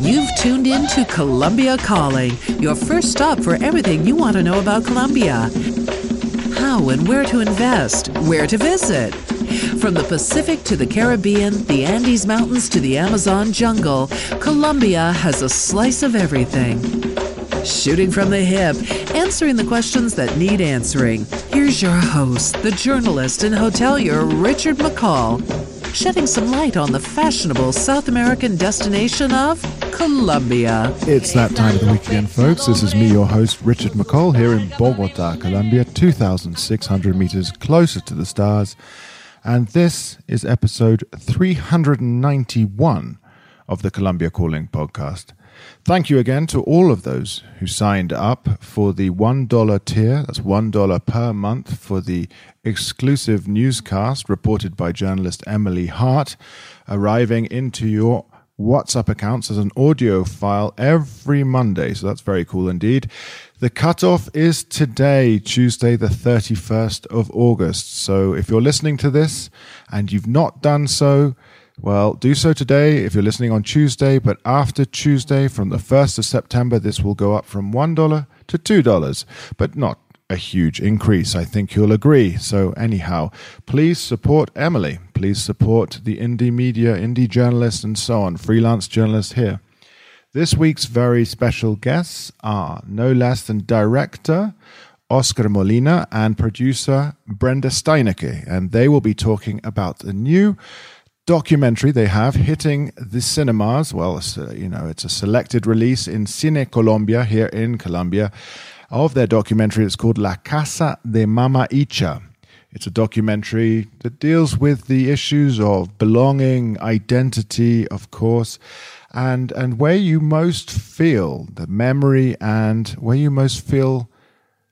You've tuned in to Colombia Calling, your first stop for everything you want to know about Colombia. How and where to invest, where to visit. From the Pacific to the Caribbean, the Andes Mountains to the Amazon jungle, Colombia has a slice of everything. Shooting from the hip, answering the questions that need answering. Here's your host, the journalist and hotelier Richard McCall, shedding some light on the fashionable South American destination of Colombia. It's that time of the week again, folks. This is me, your host, Richard McCall, here in Bogota, Colombia, 2,600 meters closer to the stars. And this is episode 391 of the Colombia Calling podcast. Thank you again to all of those who signed up for the $1 tier. That's $1 per month for the exclusive newscast reported by journalist Emily Hart, arriving into your WhatsApp accounts as an audio file every Monday. So that's very cool indeed. The cutoff is today, Tuesday, the 31st of August. So if you're listening to this and you've not done so, well, do so today if you're listening on Tuesday, but after Tuesday, from the 1st of September, this will go up from $1 to $2, but not a huge increase. I think you'll agree. So, anyhow, please support Emily. Please support the indie media, indie journalists, and so on, freelance journalists here. This week's very special guests are no less than director Oscar Molina and producer Brenda Steinecke, and they will be talking about the new documentary they have hitting the cinemas. Well, uh, you know, it's a selected release in Cine Colombia here in Colombia of their documentary. It's called La Casa de Mama Icha. It's a documentary that deals with the issues of belonging, identity, of course, and and where you most feel the memory and where you most feel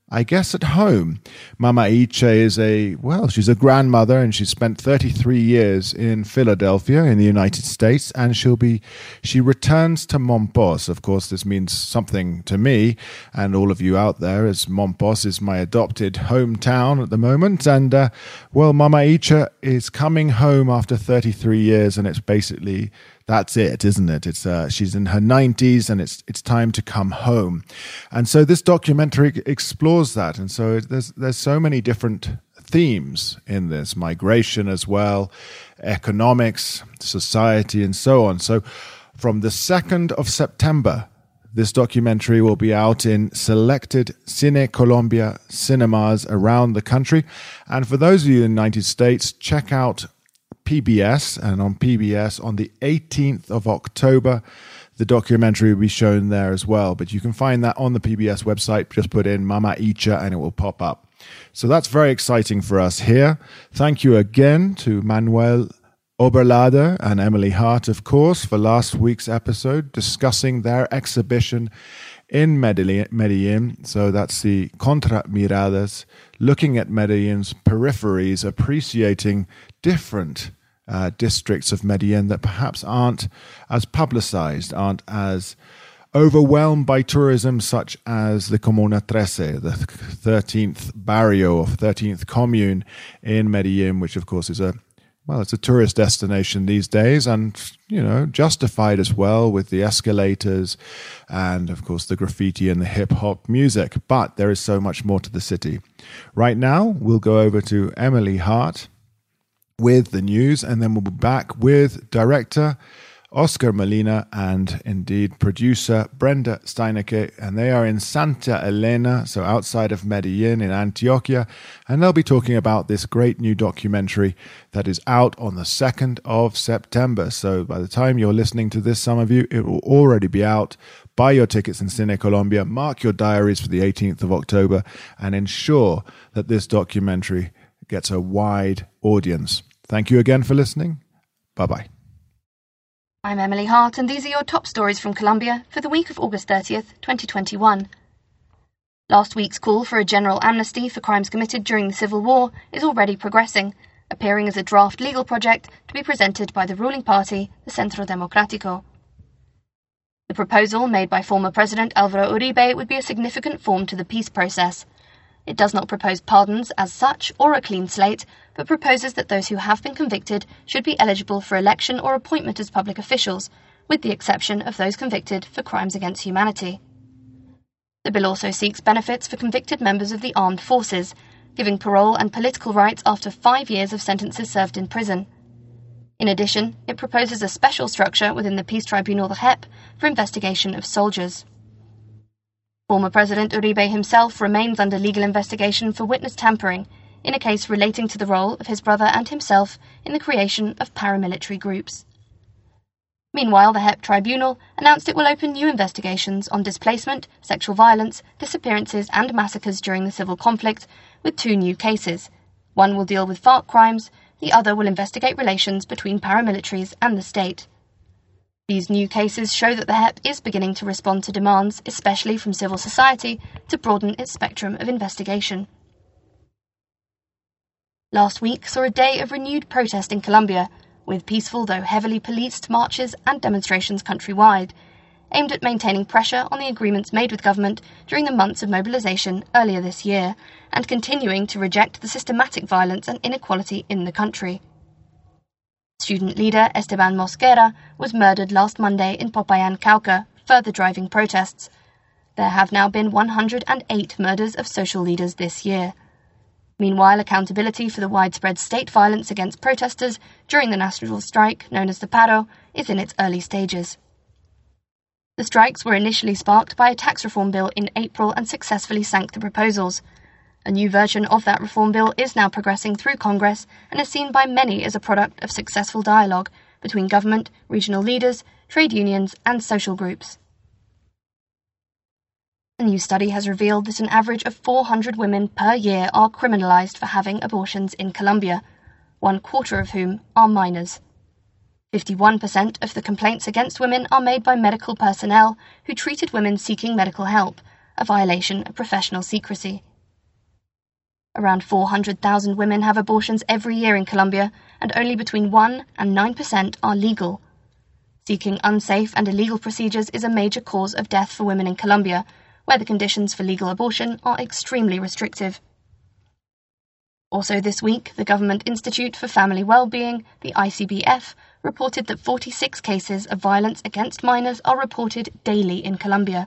I guess at home. Mama Icha is a, well, she's a grandmother and she spent 33 years in Philadelphia in the United States and she'll be, she returns to Mompos. Of course, this means something to me and all of you out there as Mompos is my adopted hometown at the moment. And, uh, well, Mama Icha is coming home after 33 years and it's basically that's it, isn't it? It's uh, she's in her 90s and it's it's time to come home. And so this documentary explores that. And so there's there's so many different themes in this migration as well, economics, society, and so on. So from the 2nd of September, this documentary will be out in selected Cine Colombia cinemas around the country. And for those of you in the United States, check out PBS, and on PBS on the 18th of October. The documentary will be shown there as well, but you can find that on the PBS website. Just put in Mama Icha and it will pop up. So that's very exciting for us here. Thank you again to Manuel Oberlader and Emily Hart, of course, for last week's episode discussing their exhibition in Medellin. So that's the Contra Miradas, looking at Medellin's peripheries, appreciating different uh, districts of Medellin that perhaps aren't as publicized, aren't as overwhelmed by tourism, such as the Comuna Trece, the 13th barrio or 13th commune in Medellin, which of course is a well, it's a tourist destination these days, and you know, justified as well with the escalators and, of course, the graffiti and the hip hop music. But there is so much more to the city. Right now, we'll go over to Emily Hart with the news, and then we'll be back with director Oscar Molina and indeed producer Brenda Steinecke, and they are in Santa Elena, so outside of Medellin in Antioquia, and they'll be talking about this great new documentary that is out on the 2nd of September. So by the time you're listening to this, some of you, it will already be out. Buy your tickets in Cine Colombia, mark your diaries for the 18th of October, and ensure that this documentary gets a wide audience. Thank you again for listening. Bye bye. I'm Emily Hart, and these are your top stories from Colombia for the week of August 30th, 2021. Last week's call for a general amnesty for crimes committed during the Civil War is already progressing, appearing as a draft legal project to be presented by the ruling party, the Centro Democrático. The proposal made by former President Alvaro Uribe would be a significant form to the peace process. It does not propose pardons as such or a clean slate, but proposes that those who have been convicted should be eligible for election or appointment as public officials, with the exception of those convicted for crimes against humanity. The bill also seeks benefits for convicted members of the armed forces, giving parole and political rights after five years of sentences served in prison. In addition, it proposes a special structure within the Peace Tribunal, the JEP, for investigation of soldiers. Former President Uribe himself remains under legal investigation for witness tampering in a case relating to the role of his brother and himself in the creation of paramilitary groups. Meanwhile, the JEP Tribunal announced it will open new investigations on displacement, sexual violence, disappearances, and massacres during the civil conflict, with two new cases. One will deal with FARC crimes, the other will investigate relations between paramilitaries and the state. These new cases show that the JEP is beginning to respond to demands, especially from civil society, to broaden its spectrum of investigation. Last week saw a day of renewed protest in Colombia, with peaceful though heavily policed marches and demonstrations countrywide, aimed at maintaining pressure on the agreements made with government during the months of mobilization earlier this year, and continuing to reject the systematic violence and inequality in the country. Student leader Esteban Mosquera was murdered last Monday in Popayan, Cauca, further driving protests. There have now been 108 murders of social leaders this year. Meanwhile, accountability for the widespread state violence against protesters during the national strike, known as the Paro, is in its early stages. The strikes were initially sparked by a tax reform bill in April and successfully sank the proposals. A new version of that reform bill is now progressing through Congress and is seen by many as a product of successful dialogue between government, regional leaders, trade unions, and social groups. A new study has revealed that an average of 400 women per year are criminalized for having abortions in Colombia, one quarter of whom are minors. 51% of the complaints against women are made by medical personnel who treated women seeking medical help, a violation of professional secrecy. Around 400,000 women have abortions every year in Colombia, and only between 1 and 9% are legal. Seeking unsafe and illegal procedures is a major cause of death for women in Colombia, where the conditions for legal abortion are extremely restrictive. Also, this week, the Government Institute for Family Wellbeing, the ICBF, reported that 46 cases of violence against minors are reported daily in Colombia.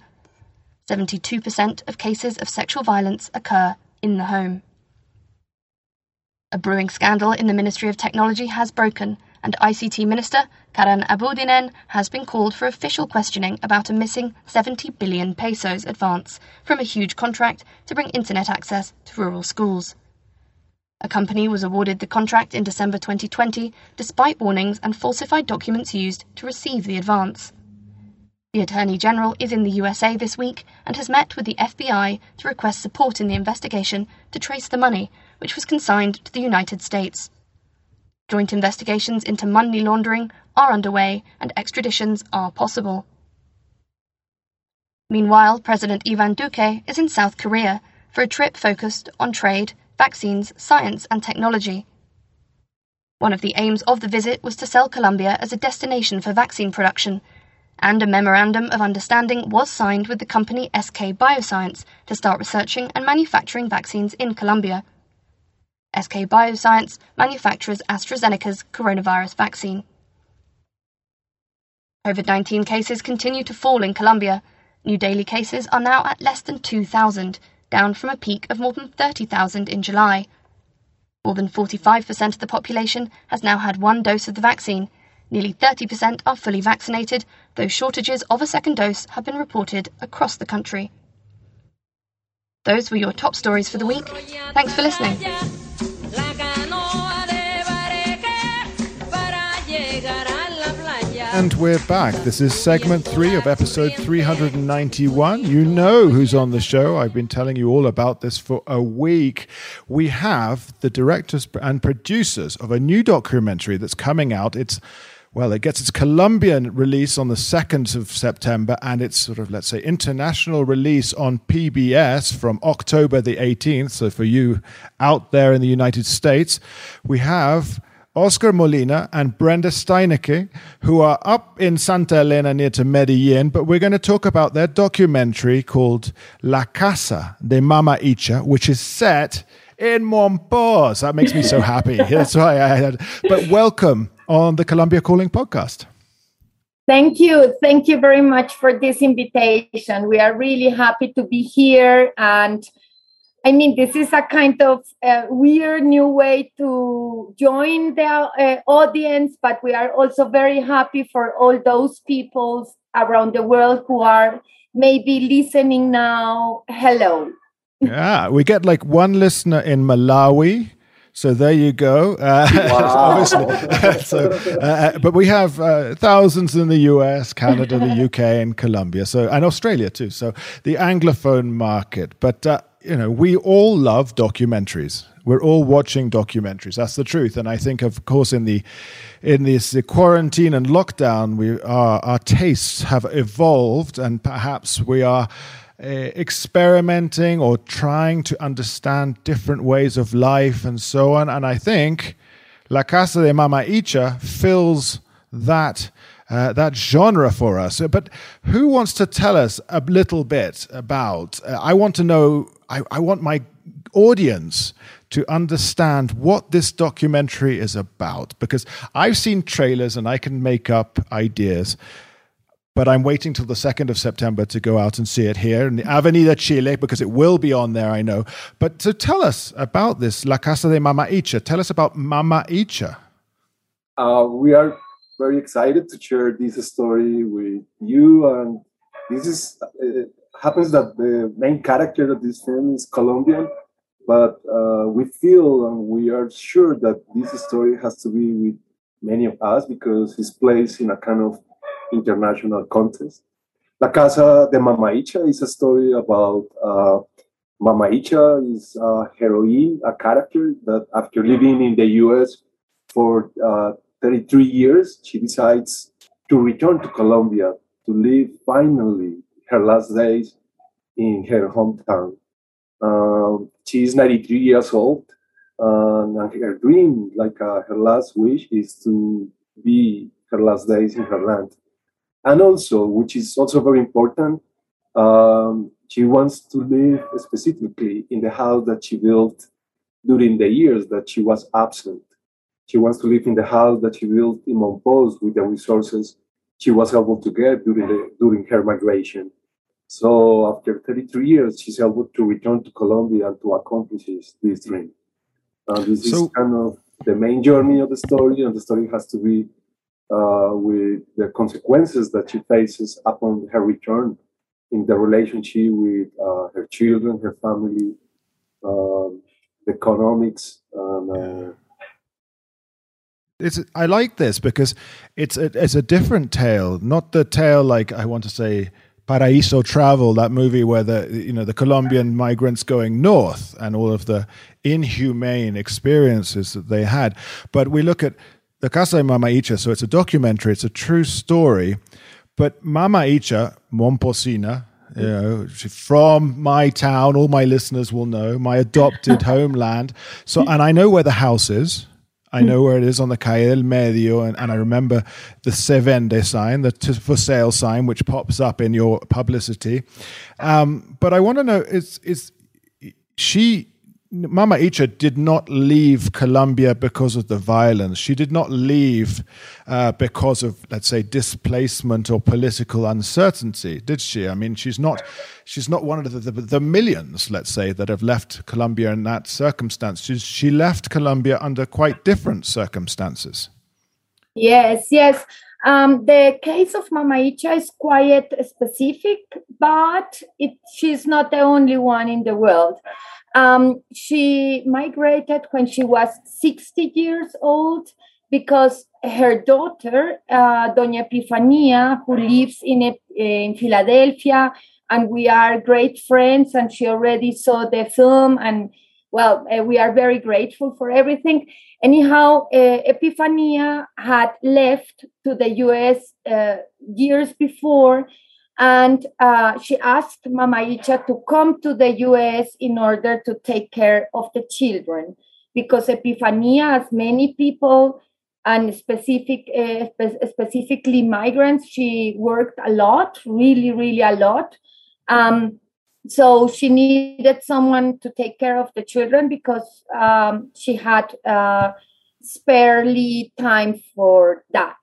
72% of cases of sexual violence occur in the home. A brewing scandal in the Ministry of Technology has broken, and ICT Minister Karen Abudinen has been called for official questioning about a missing 70 billion pesos advance from a huge contract to bring internet access to rural schools. A company was awarded the contract in December 2020 despite warnings and falsified documents used to receive the advance. The Attorney General is in the USA this week and has met with the FBI to request support in the investigation to trace the money, which was consigned to the United States. Joint investigations into money laundering are underway and extraditions are possible. Meanwhile, President Ivan Duque is in South Korea for a trip focused on trade, vaccines, science, and technology. One of the aims of the visit was to sell Colombia as a destination for vaccine production, and a memorandum of understanding was signed with the company SK Bioscience to start researching and manufacturing vaccines in Colombia. SK Bioscience manufactures AstraZeneca's coronavirus vaccine. COVID 19 cases continue to fall in Colombia. New daily cases are now at less than 2,000, down from a peak of more than 30,000 in July. More than 45% of the population has now had one dose of the vaccine. Nearly 30% are fully vaccinated, though shortages of a second dose have been reported across the country. Those were your top stories for the week. Thanks for listening. And we're back. This is segment three of episode 391. You know who's on the show. I've been telling you all about this for a week. We have the directors and producers of a new documentary that's coming out. It's well, it gets its Colombian release on the 2nd of September and its sort of, let's say, international release on PBS from October the 18th. So for you out there in the United States, we have Oscar Molina and Brenda Steinecke, who are up in Santa Elena near to Medellin, but we're going to talk about their documentary called La Casa de Mama Icha, which is set in Monpós. That makes me so happy. That's why I had. But welcome on the Colombia Calling podcast. Thank you. Thank you very much for this invitation. We are really happy to be here and I mean, this is a kind of uh, weird new way to join the uh, audience, but we are also very happy for all those people around the world who are maybe listening now. Hello. Yeah, we get like one listener in Malawi. So there you go. Uh, wow. so, uh, uh, but we have uh, thousands in the US, Canada, the UK, and Colombia. So and Australia too. So the anglophone market. But uh, you know, we all love documentaries. We're all watching documentaries. That's the truth. And I think, of course, in the in this quarantine and lockdown, we our our tastes have evolved, and perhaps we are. Uh, experimenting or trying to understand different ways of life and so on. And I think La Casa de Mama Icha fills that uh, that genre for us. But who wants to tell us a little bit about? Uh, I want to know I, I want my audience to understand what this documentary is about because I've seen trailers and I can make up ideas. But I'm waiting till the 2nd of September to go out and see it here in the Avenida Chile because it will be on there, I know. But to tell us about this, La Casa de Mama Icha, tell us about Mama Icha. Uh, we are very excited to share this story with you. And this is uh, happens that the main character of this film is Colombian, but uh, we feel and we are sure that this story has to be with many of us because it's placed in a kind of international context. La Casa de Mama Icha is a story about uh, is a heroine, a character that after living in the US for uh, 33 years, she decides to return to Colombia to live finally her last days in her hometown. Um, she is 93 years old, and her dream, like uh, her last wish, is to be her last days in her land. And also, which is also very important, um, she wants to live specifically in the house that she built during the years that she was absent. She wants to live in the house that she built in Monpós with the resources she was able to get during the during her migration. So after 33 years, she's able to return to Colombia and to accomplish this dream. Uh, this so, is kind of the main journey of the story, and the story has to be uh, with the consequences that she faces upon her return in the relationship with uh, her children, her family, um, the economics, and uh, it's I like this because it's a, it's a different tale, not the tale like I want to say Paraíso Travel, that movie where the you know the Colombian migrants going north and all of the inhumane experiences that they had. But we look at the Casa de Mama Icha, so it's a documentary, it's a true story. But Mama Icha, Momposina, you mm. know, from my town, all my listeners will know, my adopted homeland. So, and I know where the house is. I know where it is on the Calle del Medio, and, and I remember the Se Vende sign, the for sale sign, which pops up in your publicity. Um, but I want to know: is is she Mama Icha did not leave Colombia because of the violence. She did not leave uh, because of, let's say, displacement or political uncertainty, did she? I mean, she's not, she's not one of the, the, the millions, let's say, that have left Colombia in that circumstance. She's, she left Colombia under quite different circumstances. Yes, yes. Um, the case of Mama Icha is quite specific, but it, she's not the only one in the world. Um, she migrated when she was 60 years old because her daughter, uh, Doña Epifania, who lives in, in Philadelphia, and we are great friends, and she already saw the film, and well, uh, we are very grateful for everything. Anyhow, uh, Epifania had left to the US uh, years before, and uh, she asked Mama Icha to come to the US in order to take care of the children because Epifania, as many people, and specific uh, spe- specifically migrants, she worked a lot, really, really a lot. Um, so she needed someone to take care of the children because um, she had uh, sparely time for that.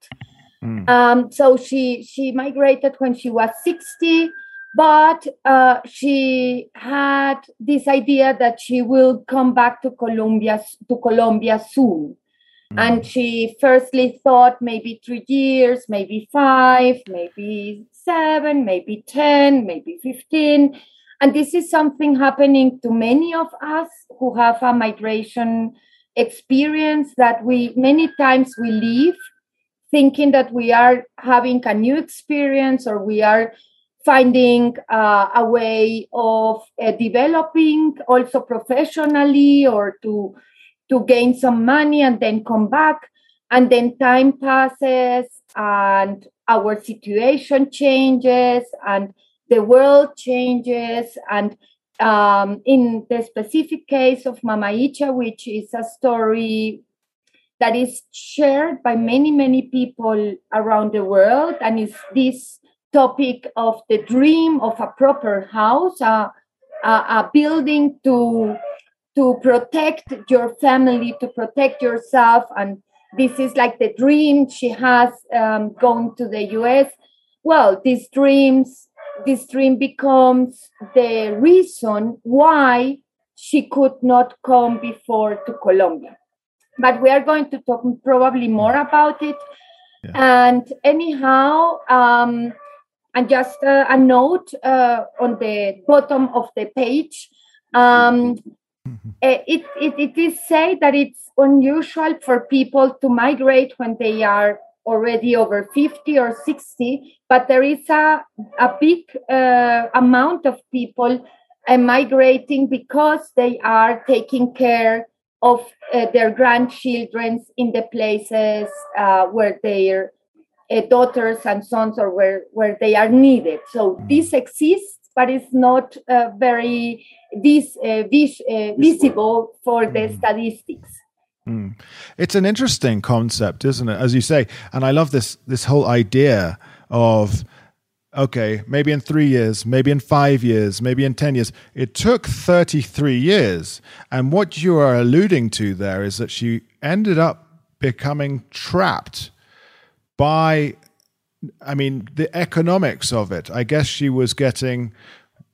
Mm. Um, so she she migrated when she was 60 but uh, she had this idea that she will come back to Colombia to Colombia soon. Mm. And she firstly thought maybe three years, maybe five, maybe seven, maybe 10, maybe 15. And this is something happening to many of us who have a migration experience that we many times we leave thinking that we are having a new experience or we are finding uh, a way of uh, developing also professionally or to to gain some money and then come back. And then time passes and our situation changes and the world changes. And um, in the specific case of Mama Icha, which is a story that is shared by many, many people around the world, and is this topic of the dream of a proper house, a, a, a building to to protect your family, to protect yourself, and this is like the dream she has um, going to the U.S. Well, these dreams this dream becomes the reason why she could not come before to Colombia. But we are going to talk probably more about it. Yeah. And anyhow, um, and just uh, a note uh, on the bottom of the page. Um, eh, it, it, it is said that it's unusual for people to migrate when they are already over 50 or 60, but there is a, a big uh, amount of people uh, migrating because they are taking care of uh, their grandchildren in the places uh, where their uh, daughters and sons or where, where they are needed. So this exists, but it's not uh, very vis- vis- visible for the mm. statistics. Mm. It's an interesting concept, isn't it? As you say, and I love this this whole idea of okay, maybe in three years, maybe in five years, maybe in 10 years. It took 33 years. And what you are alluding to there is that she ended up becoming trapped by, I mean, the economics of it. I guess she was getting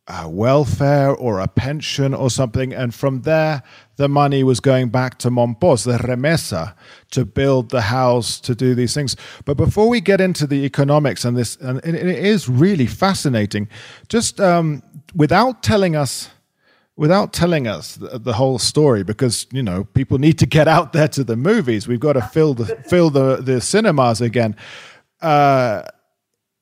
uh, welfare or a pension or something. And from there, the money was going back to Mompos, the remesa, to build the house, to do these things. But before we get into the economics and this, and it is really fascinating, just um, without telling us. Without telling us the, the, whole story, because you know people need to get out there to the movies, we've got to fill the fill the, the cinemas again. Uh,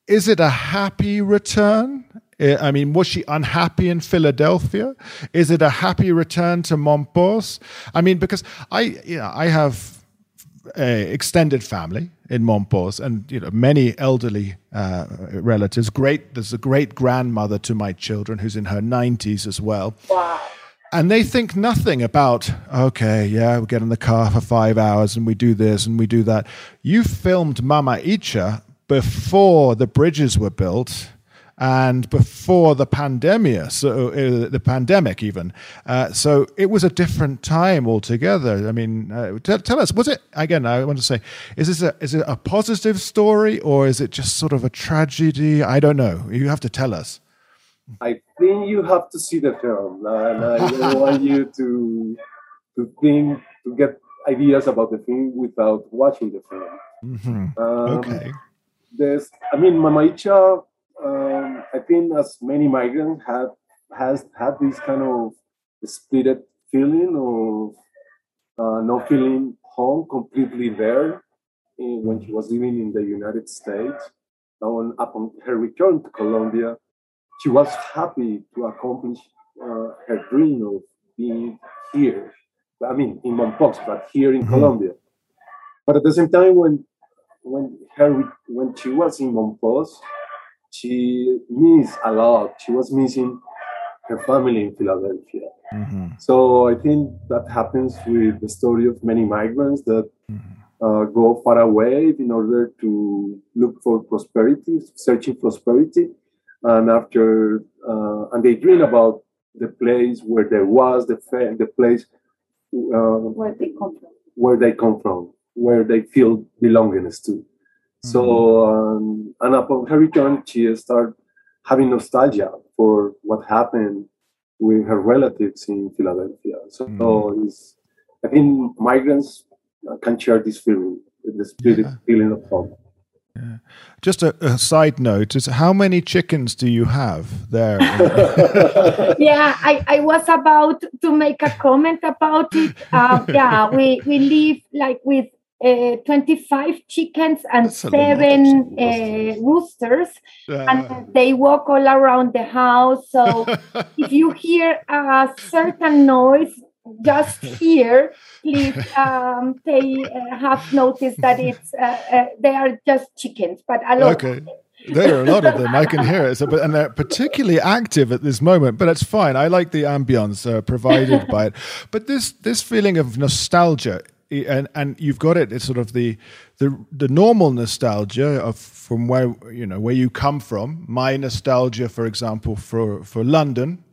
is it a happy return? I mean, was she unhappy in Philadelphia? Is it a happy return to Mompos? I mean, because I, you know, I have a extended family in Mompos and you know many elderly uh, relatives. Great, there's a great grandmother to my children who's in her 90s as well. Wow. And they think nothing about, okay, yeah, we get in the car for five hours and we do this and we do that. You filmed Mama Icha before the bridges were built and before the pandemic, so uh, the pandemic even. Uh, so it was a different time altogether. I mean, uh, t- tell us, was it again? I want to say, is this a is it a positive story or is it just sort of a tragedy? I don't know. You have to tell us. I think you have to see the film, and I don't want you to to think to get ideas about the film without watching the film. Mm-hmm. Um, okay. There's, I mean, Mama Icha um, I think as many migrants have has had this kind of split feeling of uh, not feeling home completely there in, when she was living in the United States. And upon her return to Colombia, she was happy to accomplish uh, her dream of being here. I mean, in Mompox, but here in mm-hmm. Colombia. But at the same time, when when her when she was in Mompox, she missed a lot. She was missing her family in Philadelphia. Mm-hmm. So I think that happens with the story of many migrants that mm-hmm. uh, go far away in order to look for prosperity, searching prosperity, and after uh, and they dream about the place where there was the the place uh, where they come from, where they come from, where they feel belongingness to. Mm-hmm. So um, and upon her return, she started having nostalgia for what happened with her relatives in Philadelphia. So mm. I think migrants can share this feeling, this yeah. feeling of home. Yeah. Just a, a, side note is how many chickens do you have there? yeah, I, I was about to make a comment about it. Uh, yeah, we, we live like with uh, 25 chickens and seven uh, roosters, uh, and they walk all around the house. So if you hear a certain noise, just here, please um, they uh, have noticed that it's uh, uh, they are just chickens, but a lot. Okay. There are a lot of them. I can hear it. So, but, and they're particularly active at this moment. But it's fine. I like the ambience uh, provided by it. But this this feeling of nostalgia and and you've got it. It's sort of the the the normal nostalgia of from where you know where you come from. My nostalgia, for example, for for London,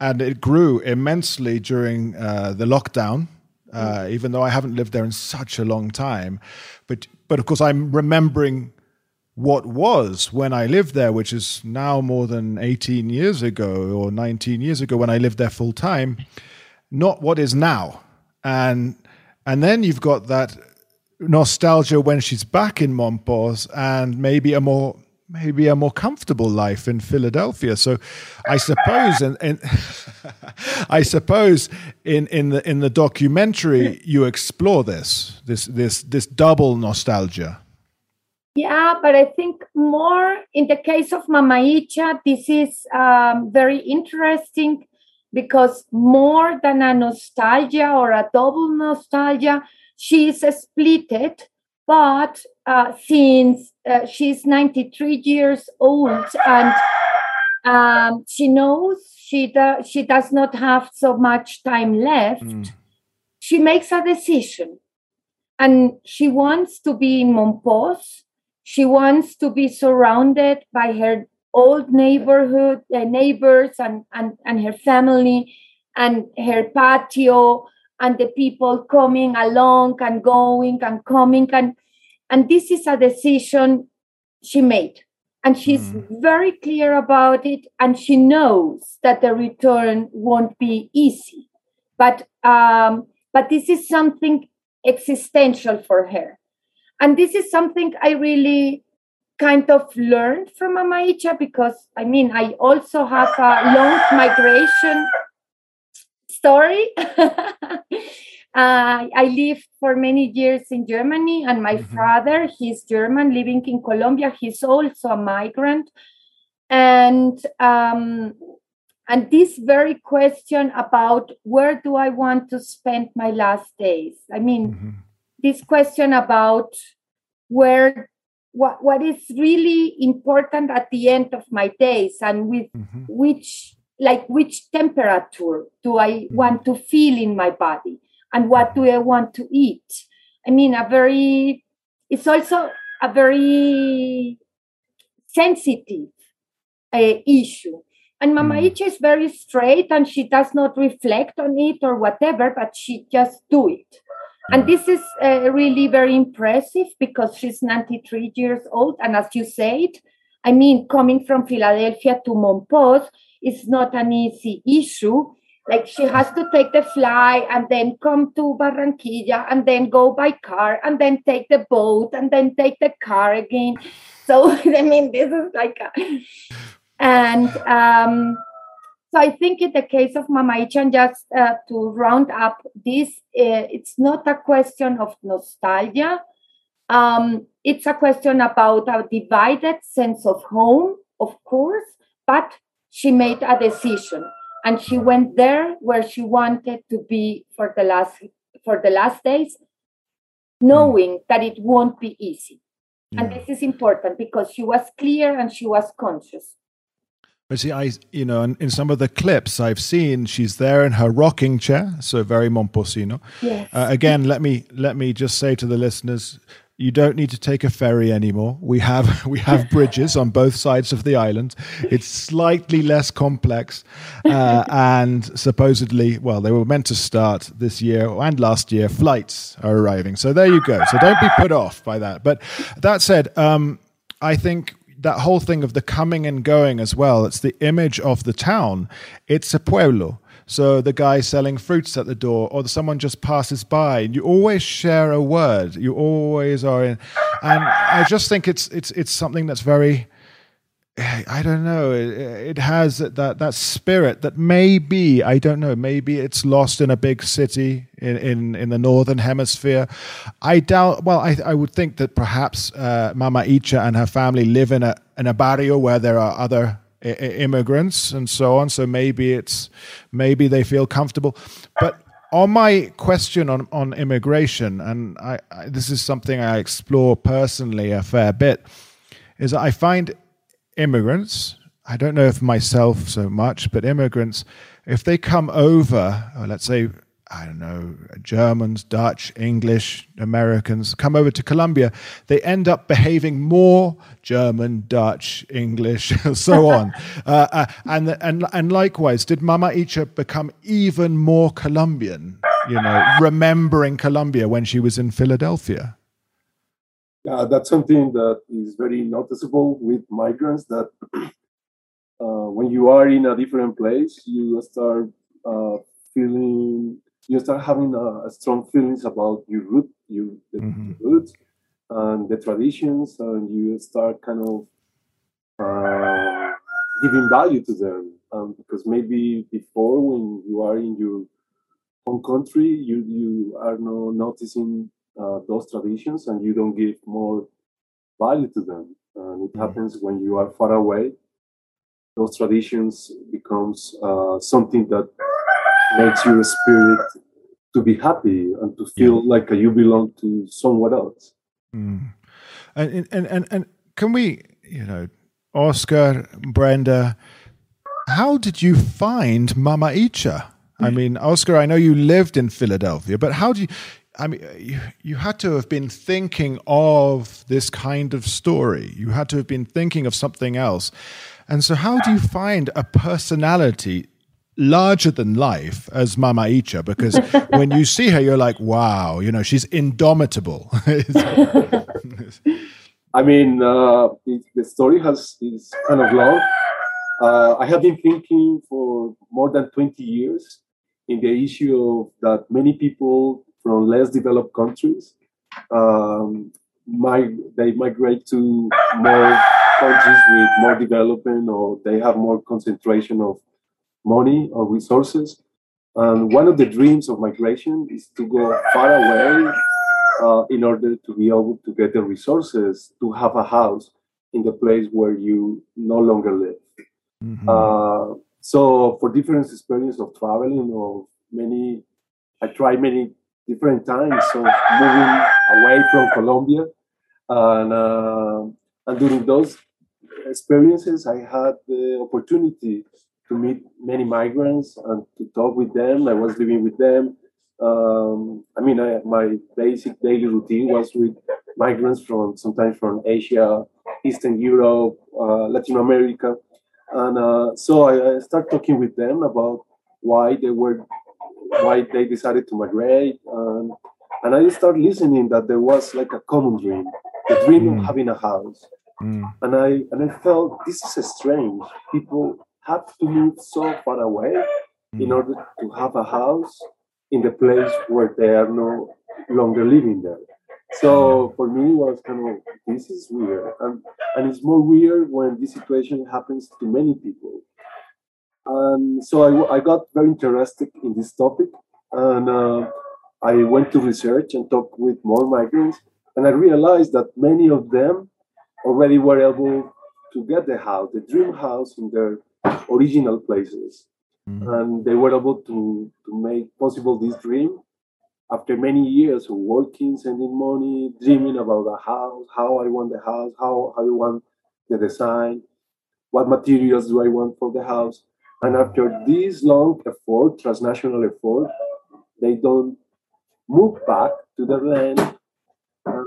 and it grew immensely during uh, the lockdown. Uh, even though I haven't lived there in such a long time, but but of course I'm remembering what was when I lived there, which is now more than 18 years ago or 19 years ago when I lived there full time, not what is now. And and then you've got that nostalgia when she's back in Mompox and maybe a more maybe a more comfortable life in Philadelphia. So I suppose and I suppose in, in the in the documentary you explore this this this this double nostalgia. Yeah, but I think more in the case of Mama Icha, this is um, very interesting because more than a nostalgia or a double nostalgia, she is splitted. But uh, since uh, she's 93 years old and um, she knows she, do- she does not have so much time left, mm. she makes a decision. And she wants to be in Mompox. She wants to be surrounded by her old neighborhood uh, neighbors and, and and her family and her patio and the people coming along and going and coming. And and this is a decision she made. And she's mm. very clear about it and she knows that the return won't be easy. But um but this is something existential for her. And this is something i really kind of learned from Mama Icha because I mean I also have a long migration story. uh, I lived for many years in Germany, and my mm-hmm. father, he's German, living in Colombia. He's also a migrant, and um, and this very question about where do I want to spend my last days? I mean, mm-hmm. this question about where what what is really important at the end of my days and with mm-hmm. which like which temperature do i mm-hmm. want to feel in my body and what do i want to eat i mean a very it's also a very sensitive uh, issue and mama mm. Is very straight and she does not reflect on it or whatever but she just do it and this is uh, really very impressive because she's 93 years old. And as you said, I mean, coming from Philadelphia to Mompox is not an easy issue. Like she has to take the fly and then come to Barranquilla and then go by car and then take the boat and then take the car again. So, I mean, this is like a. And um, so I think in the case of Mama Icha, and just uh, to round up this, uh, it's not a question of nostalgia. Um, it's a question about a divided sense of home, of course, but she made a decision and she went there where she wanted to be for the last for the last days, knowing that it won't be easy. Yeah. And this is important because she was clear and she was conscious. But see, I, you know, in, in, some of the clips I've seen, she's there in her rocking chair, so very Momposino. Yes. Uh, again, let me let me just say to the listeners, you don't need to take a ferry anymore. We have we have bridges on both sides of the island. It's slightly less complex, uh, and supposedly, well, they were meant to start this year and last year. Flights are arriving, so there you go. So don't be put off by that. But that said, um, I think that whole thing of the coming and going as well. It's the image of the town. It's a pueblo. So the guy selling fruits at the door, or someone just passes by, and you always share a word. You always are in, and I just think it's it's it's something that's very I don't know. It, it, has that that spirit that maybe I don't know. Maybe it's lost in a big city in in, in the northern hemisphere. I doubt. Well, I I would think that perhaps uh, Mama Icha and her family live in a in a barrio where there are other I- immigrants and so on. So maybe it's maybe they feel comfortable. But on my question on on immigration, and I, I this is something I explore personally a fair bit, is I find immigrants, I don't know if myself so much, but immigrants, if they come over, let's say, I don't know, Germans, Dutch, English, Americans come over to Colombia, they end up behaving more German, Dutch, English, and so on. uh, uh, and, and, and likewise, did Mama Icha become even more Colombian, you know, remembering Colombia when she was in Philadelphia? Uh, that's something that is very noticeable with migrants that uh, when you are in a different place you start uh, feeling you start having a, a, strong feelings about your root your mm-hmm. roots and the traditions and you start kind of uh, giving value to them um, because maybe before when you are in your home country you you are not noticing uh, those traditions and you don't give more value to them. And it mm-hmm. happens when you are far away. Those traditions becomes uh, something that makes your spirit to be happy and to feel yeah. like you belong to someone else. Mm. And, and and and can we, you know, Oscar, Brenda, how did you find Mama Icha? I mean, Oscar, I know you lived in Philadelphia, but how do you I mean, you, you had to have been thinking of this kind of story. You had to have been thinking of something else. And so, how do you find a personality larger than life as Mama Icha? Because when you see her, you're like, wow, you know, she's indomitable. I mean, uh, the, the, story has is kind of long. Uh, I have been thinking for more than 20 years in the issue of that many people from less developed countries. Um, they migrate to more countries with more development or they have more concentration of money or resources. And one of the dreams of migration is to go far away uh, in order to be able to get the resources to have a house in the place where you no longer live. Mm-hmm. Uh, so for different experience of traveling or many, I try many different times of moving away from Colombia. And, uh, and during those experiences, I had the opportunity to meet many migrants and to talk with them. I was living with them. Um, I mean, I, my basic daily routine was with migrants from sometimes from Asia, Eastern Europe, uh, Latin America. And uh, so I, I started talking with them about why they were why they decided to migrate. And, and I started listening that there was like a common dream, the dream mm. of having a house. Mm. And I and I felt this is strange. People have to move so far away mm. in order to have a house in the place where they are no longer living there. So for me, it was kind of this is weird, and and it's more weird when this situation happens to many people. And so I, I got very interested in this topic. And uh, I went to research and talk with more migrants. And I realized that many of them already were able to get the house, the dream house in their original places. Mm-hmm. And they were able to, to make possible this dream after many years of working, sending money, dreaming about the house, how I want the house, how I want the design, what materials do I want for the house. And after this long effort, transnational effort, they don't move back to their land. Uh,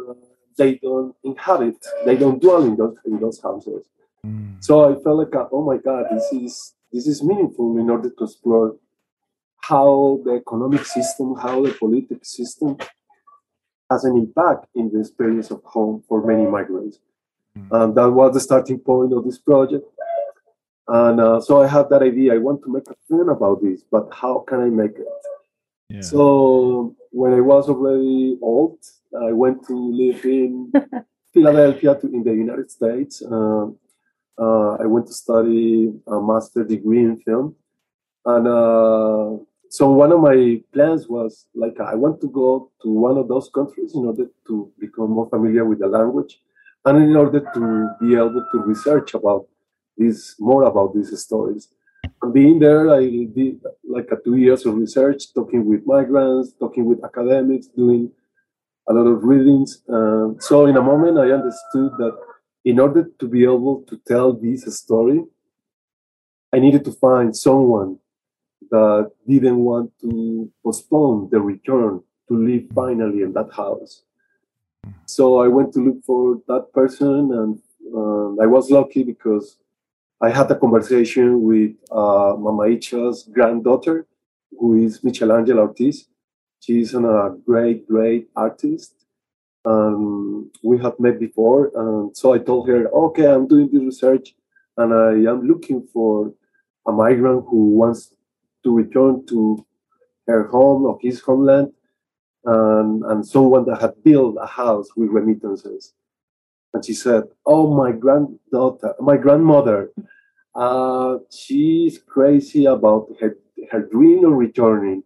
they don't inhabit, they don't dwell in those, in those houses. Mm. So I felt like, oh my God, this is this is meaningful in order to explore how the economic system, how the political system has an impact in the experience of home for many migrants. Mm. And that was the starting point of this project. And uh, so I had that idea. I want to make a film about this, but how can I make it? Yeah. So when I was already old, I went to live in Philadelphia to, in the United States. Um, uh, I went to study a master degree in film. And uh, so one of my plans was like I want to go to one of those countries in order to become more familiar with the language and in order to be able to research about this more about these stories. And being there, I did like a two years of research, talking with migrants, talking with academics, doing a lot of readings. Um, so in a moment, I understood that in order to be able to tell this story, I needed to find someone that didn't want to postpone the return to live finally in that house. So I went to look for that person, and uh, I was lucky because I had a conversation with uh, Mama Icha's granddaughter, who is Michelangelo Ortiz. She's a great, great artist. Um, we have met before, and so I told her, "Okay, I'm doing this research, and I am looking for a migrant who wants to return to her home or his homeland and, and someone that had built a house with remittances. And she said, Oh, my granddaughter, my grandmother, uh, she's crazy about her, her dream of returning.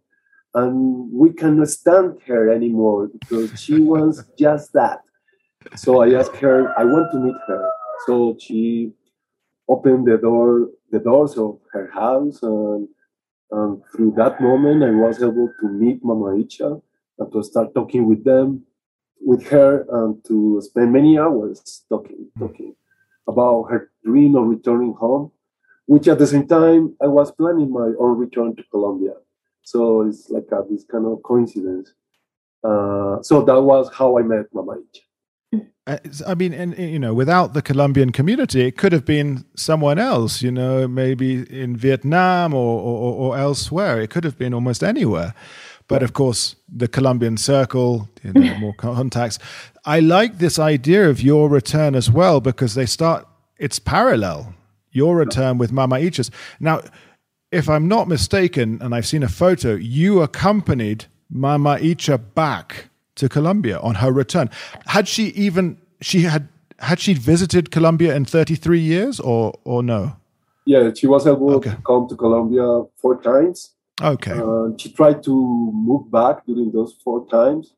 And we cannot stand her anymore because she wants just that. So I asked her, I want to meet her. So she opened the door, the doors of her house and and through that moment, I was able to meet Mama Icha and to start talking with them, with her, and to spend many hours talking, hmm. talking about her dream of returning home, which at the same time, I was planning my own return to Colombia. So it's like a, this kind of coincidence. Uh, so that was how I met Mama. Uh, I mean, and you know, without the Colombian community, it could have been someone else. You know, maybe in Vietnam or, or, or elsewhere. It could have been almost anywhere. But of course, the Colombian circle, you know, more contacts. I like this idea of your return as well because they start. It's parallel. Your return with Mama Ichas. Now, if I'm not mistaken, and I've seen a photo, you accompanied Mama Icha back to Colombia on her return. Had she even she had had she visited Colombia in 33 years or or no? Yeah, she was able okay. to come to Colombia four times. Okay. Uh, she tried to move back during those four times,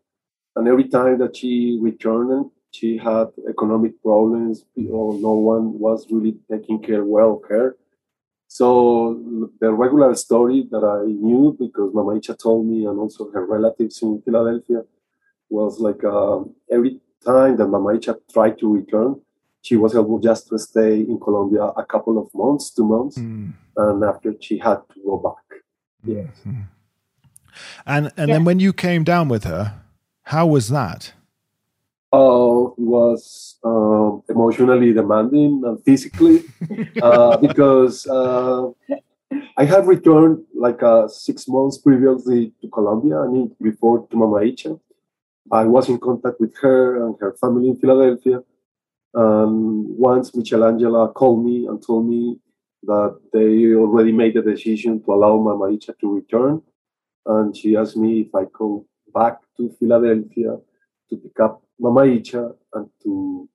and every time that she returned, she had economic problems. You know, no one was really taking care well of her. So the regular story that I knew because Mama Icha told me, and also her relatives in Philadelphia, was like uh, every time that Mama Icha tried to return, she was able just to stay in Colombia a couple of months, two months, mm. and after she had to go back. Yes. Mm-hmm. And and yeah. then when you came down with her, how was that? Oh, it was um, emotionally demanding and physically uh, because uh, I had returned like uh, six months previously to Colombia. I mean, before to Mama Icha. I was in contact with her and her family in Philadelphia. And once Michelangelo called me and told me that they already made the decision to allow Mama Icha to return. And she asked me if I could back to Philadelphia to pick up Mama Icha and to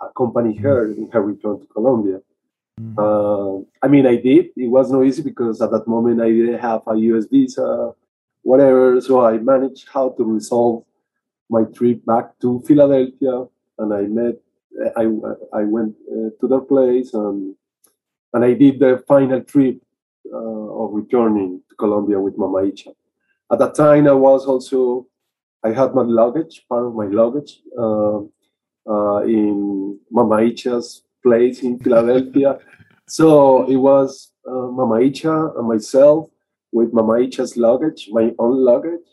accompany her in her return to Colombia. Mm. Uh, I mean, I did. It was not easy because at that moment I didn't have a US visa, whatever. So I managed how to resolve my trip back to Philadelphia, and I met. I I went uh, to their place and and I did the final trip uh, of returning to Colombia with Mama Icha. At that time, I was also I had my luggage, part of my luggage, uh, uh, in Mama Icha's place in Philadelphia. so it was uh, Mama Icha and myself with Mama Icha's luggage, my own luggage.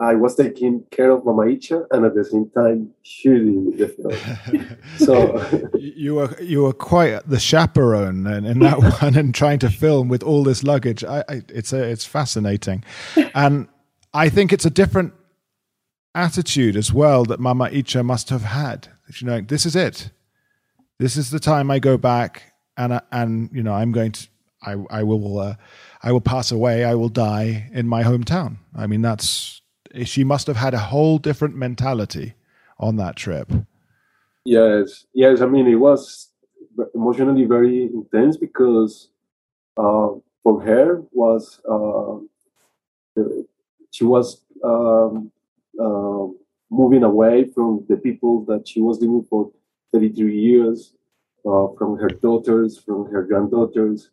I was taking care of Mama Icha and at the same time shooting the film. so you were you were quite the chaperone in, in that one and trying to film with all this luggage. I, I, it's a, it's fascinating, and I think it's a different attitude as well that Mama Icha must have had. You know, this is it. This is the time I go back, and and you know, I'm going to, I I will, uh, I will pass away. I will die in my hometown. I mean, that's she must have had a whole different mentality on that trip. Yes, yes. I mean, it was emotionally very intense because uh, for her was uh, she was um, uh, moving away from the people that she was living for 33 years, uh, from her daughters, from her granddaughters.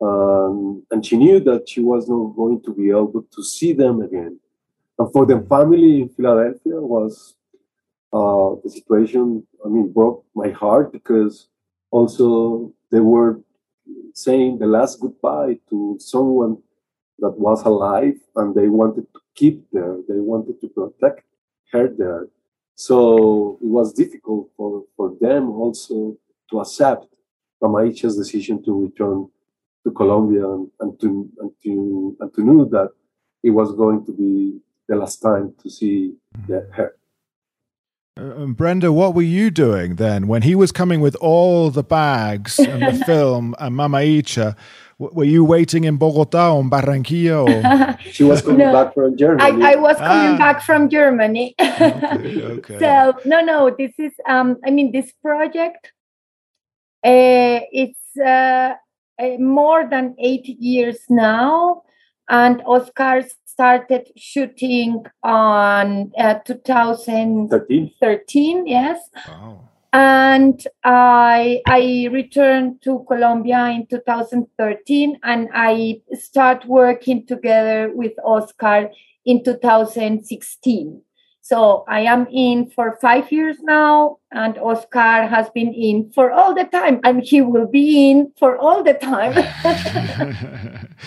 Um, and she knew that she was not going to be able to see them again. And for the family in Philadelphia was uh, the situation, I mean, broke my heart because also they were saying the last goodbye to someone that was alive and they wanted to keep there. They wanted to protect her there. So it was difficult for, for them also to accept Mama Icha's decision to return to Colombia and, and, to, and, to, and to know that it was going to be the last time to see the, her. Uh, Brenda, what were you doing then when he was coming with all the bags and the film and Mama Icha? were you waiting in Bogota or Barranquilla? Or? she was coming no, back from Germany. I, I was coming ah. back from Germany. okay, okay. So no, no, this is. Um, I mean, this project. Uh, it's uh, uh, more than eight years now, and Oscar started shooting on uh, 2013. 13, yes. Wow and I I returned to Colombia in 2013 and I start working together with Oscar in 2016. So I am in for five years now, and Oscar has been in for all the time, and he will be in for all the time.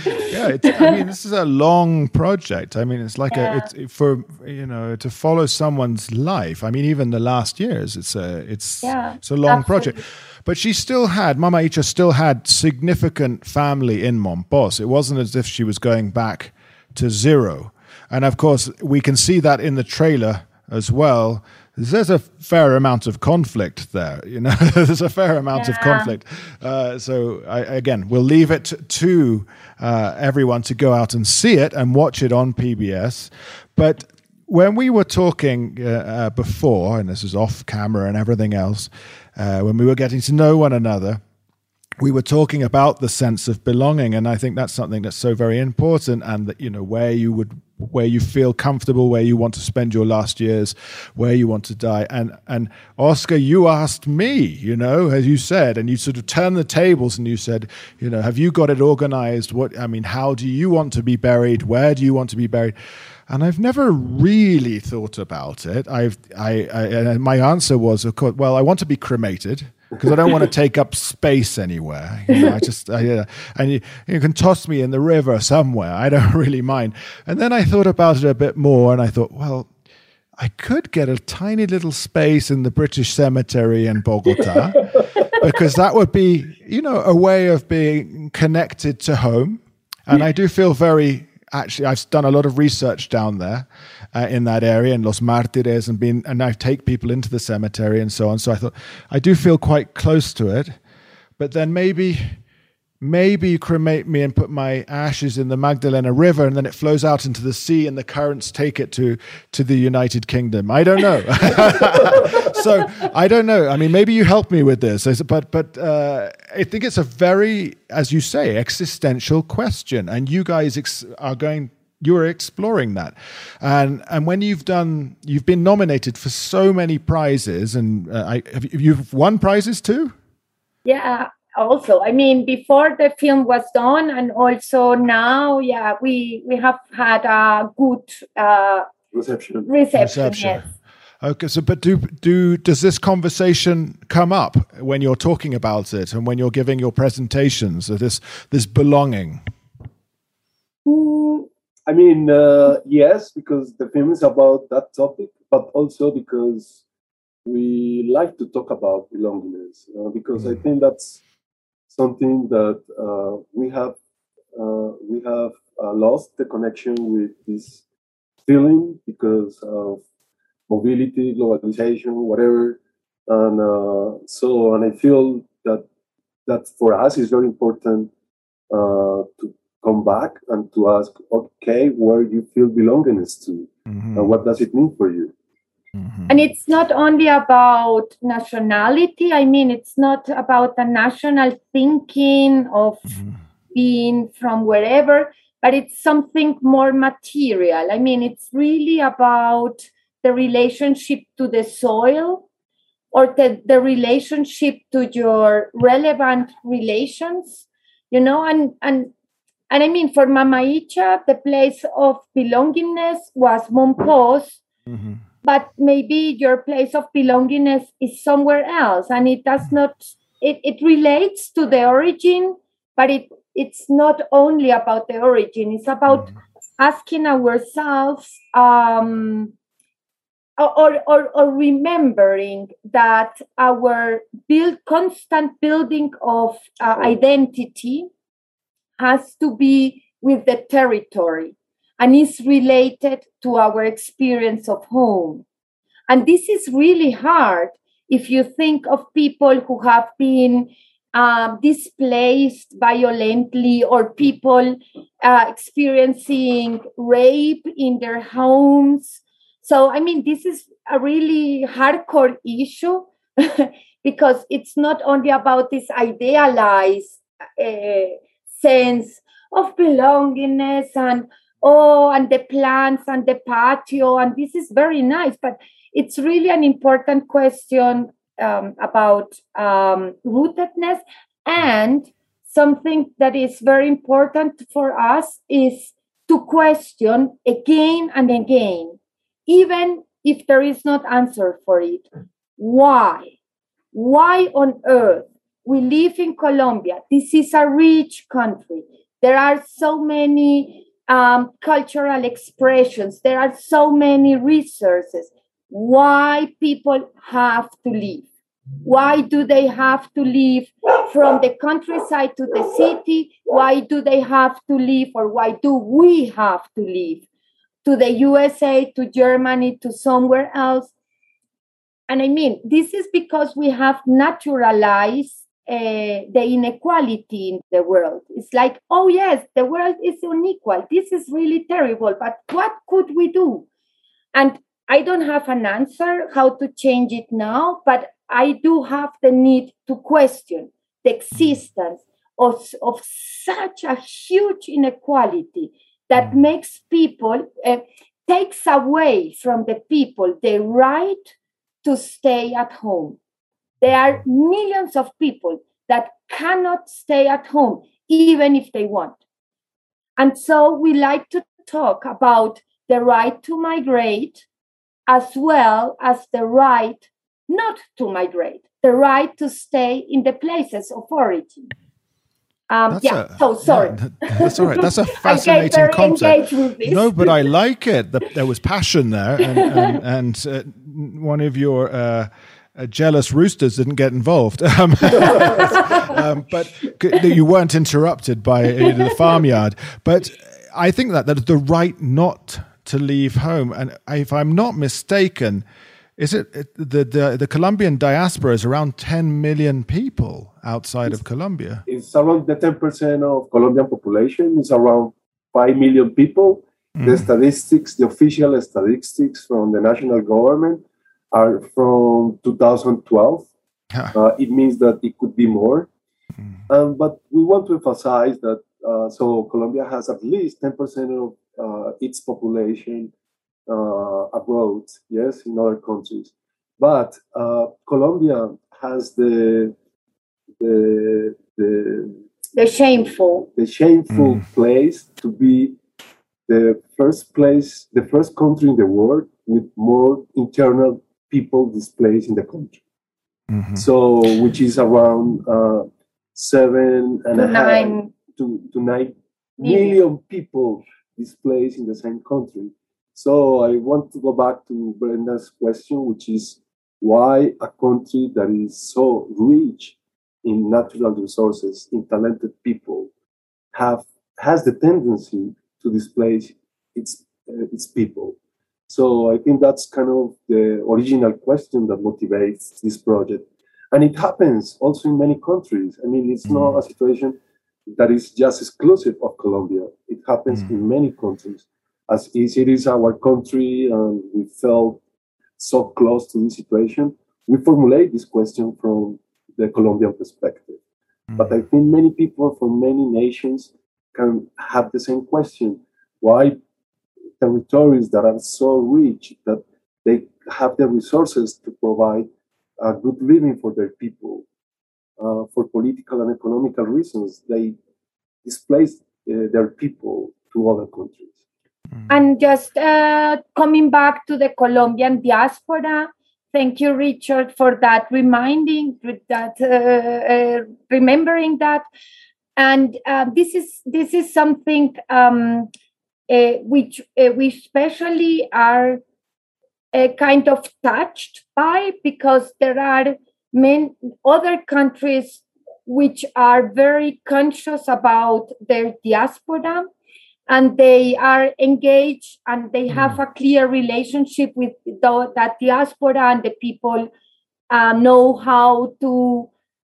yeah, I mean, this is a long project. I mean, it's like yeah. a it's for you know to follow someone's life. I mean, even the last years, it's a it's yeah, it's a long absolutely. project. But she still had Mama Icha still had significant family in Mompox. It wasn't as if she was going back to zero. And of course, we can see that in the trailer as well. There's a fair amount of conflict there, you know. There's a fair amount yeah. of conflict. Uh, so I, again, we'll leave it to uh, everyone to go out and see it and watch it on PBS. But when we were talking uh, uh, before, and this is off camera and everything else, uh, when we were getting to know one another, we were talking about the sense of belonging and i think that's something that's so very important and that you know where you would where you feel comfortable where you want to spend your last years where you want to die. And and oscar you asked me you know as you said and you sort of turned the tables and you said you know have you got it organized? What i mean how do you want to be buried? Where do you want to be buried? And I've never really thought about it. I've, I, I, my answer was, of course, well, I want to be cremated because I don't want to take up space anywhere. You know, I just, I, uh, and you, you can toss me in the river somewhere. I don't really mind. And then I thought about it a bit more, and I thought, well, I could get a tiny little space in the British cemetery in Bogota because that would be, you know, a way of being connected to home. And I do feel very actually I've done a lot of research down there uh, in that area in Los Martires and been and I take people into the cemetery and so on. So I thought I do feel quite close to it, but then maybe maybe you cremate me and put my ashes in the Magdalena River and then it flows out into the sea and the currents take it to to the United Kingdom. I don't know. so I don't know. I mean, maybe you help me with this, but but uh, I think it's a very, as you say, existential question, and you guys ex- are going. You are exploring that, and and when you've done, you've been nominated for so many prizes, and uh, I have you've won prizes too. Yeah, also i mean before the film was done and also now yeah we we have had a good uh reception reception, reception. Yes. okay so but do do does this conversation come up when you're talking about it and when you're giving your presentations of this this belonging mm, i mean uh, yes because the film is about that topic but also because we like to talk about belongingness uh, because mm. i think that's something that uh, we have uh, we have uh, lost the connection with this feeling because of mobility, globalization, whatever, and uh, so and I feel that that for us is very important uh, to come back and to ask, okay, where do you feel belongingness to, mm-hmm. and what does it mean for you? Mm-hmm. And it's not only about nationality. I mean, it's not about the national thinking of mm-hmm. being from wherever, but it's something more material. I mean, it's really about the relationship to the soil or the, the relationship to your relevant relations, you know, and, and and I mean, for Mama Icha, the place of belongingness was Mompox, mm-hmm but maybe your place of belongingness is somewhere else and it does not it, it relates to the origin but it it's not only about the origin. It's about mm-hmm. asking ourselves um or, or, or remembering that our build constant building of uh, identity has to be with the territory and is related to our experience of home. And this is really hard if you think of people who have been uh, displaced violently or people uh, experiencing rape in their homes. So, I mean, this is a really hardcore issue because it's not only about this idealized uh, sense of belongingness and oh, and the plants and the patio, and this is very nice, but it's really an important question um, about um, rootedness. And something that is very important for us is to question again and again even if there is not answer for it why? Why on earth we live in colombia? This is a rich country. There are so many um, cultural expressions. There are so many resources. Why people have to leave? Why do they have to leave from the countryside to the city? Why do they have to leave, or why do we have to leave to the USA, to Germany, to somewhere else? And I mean, this is because we have naturalized uh, the inequality in the world. It's like, oh, yes, the world is unequal. This is really terrible, but what could we do? And I don't have an answer how to change it now, but I do have the need to question the existence of, of such a huge inequality that makes people, uh, takes away from the people the right to stay at home there are millions of people that cannot stay at home, even if they want. And so we like to talk about the right to migrate as well as the right not to migrate, the right to stay in the places of origin. Um, yeah, a, so sorry. Yeah, that's all right. That's a fascinating concept. No, but I like it. The, there was passion there, and, and, and uh, one of your uh, uh, jealous roosters didn't get involved. Um, um, but you weren't interrupted by the farmyard. But I think that that the right not to leave home, and if I'm not mistaken, Is it, it the, the the Colombian diaspora is around 10 million people outside it's, of Colombia? It's around the 10% of Colombian population. It's around 5 million people. Mm. The statistics, the official statistics from the national government are from 2012. uh, it means that it could be more. Mm. Um, but we want to emphasize that uh, so Colombia has at least 10% of uh, its population uh, abroad, yes, in other countries. But uh, Colombia has the the the the shameful the shameful mm. place to be the first place, the first country in the world with more internal people displaced in the country. Mm-hmm. So, which is around uh, seven and to a nine. half to, to nine million people displaced in the same country. So I want to go back to Brenda's question, which is why a country that is so rich in natural resources, in talented people, have has the tendency to displace its uh, its people. So I think that's kind of the original question that motivates this project, and it happens also in many countries. I mean, it's mm. not a situation that is just exclusive of Colombia. It happens mm. in many countries as it is our country and we felt so close to this situation, we formulate this question from the Colombian perspective. Mm-hmm. But I think many people from many nations can have the same question. Why territories that are so rich that they have the resources to provide a good living for their people, uh, for political and economical reasons, they displace uh, their people to other countries. Mm. And just uh, coming back to the Colombian diaspora, thank you, Richard, for that reminding that, uh, uh, remembering that. And uh, this is this is something um, which uh, we especially are kind of touched by because there are many other countries which are very conscious about their diaspora and they are engaged and they have mm. a clear relationship with the, that diaspora and the people uh, know how to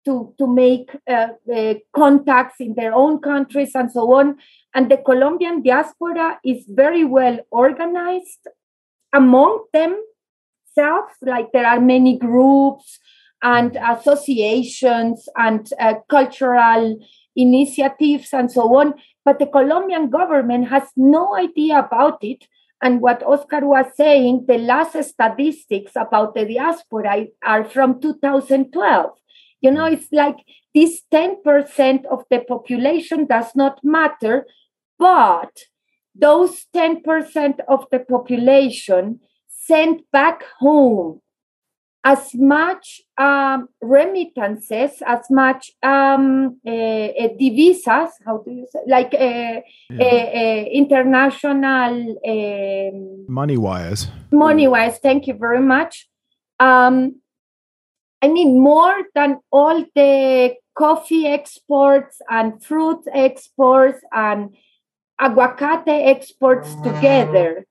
to to make uh, uh, contacts in their own countries and so on and the colombian diaspora is very well organized among themselves like there are many groups and associations and uh, cultural initiatives and so on but the Colombian government has no idea about it. And what Oscar was saying, the last statistics about the diaspora are from 2012. You know, it's like this 10% of the population does not matter, but those 10% of the population sent back home as much um, remittances, as much um, uh, uh, divisas, how do you say, like uh, yeah. international um, money wires. Money wires. Thank you very much. I mean, more than all the coffee exports and fruit exports and aguacate exports together.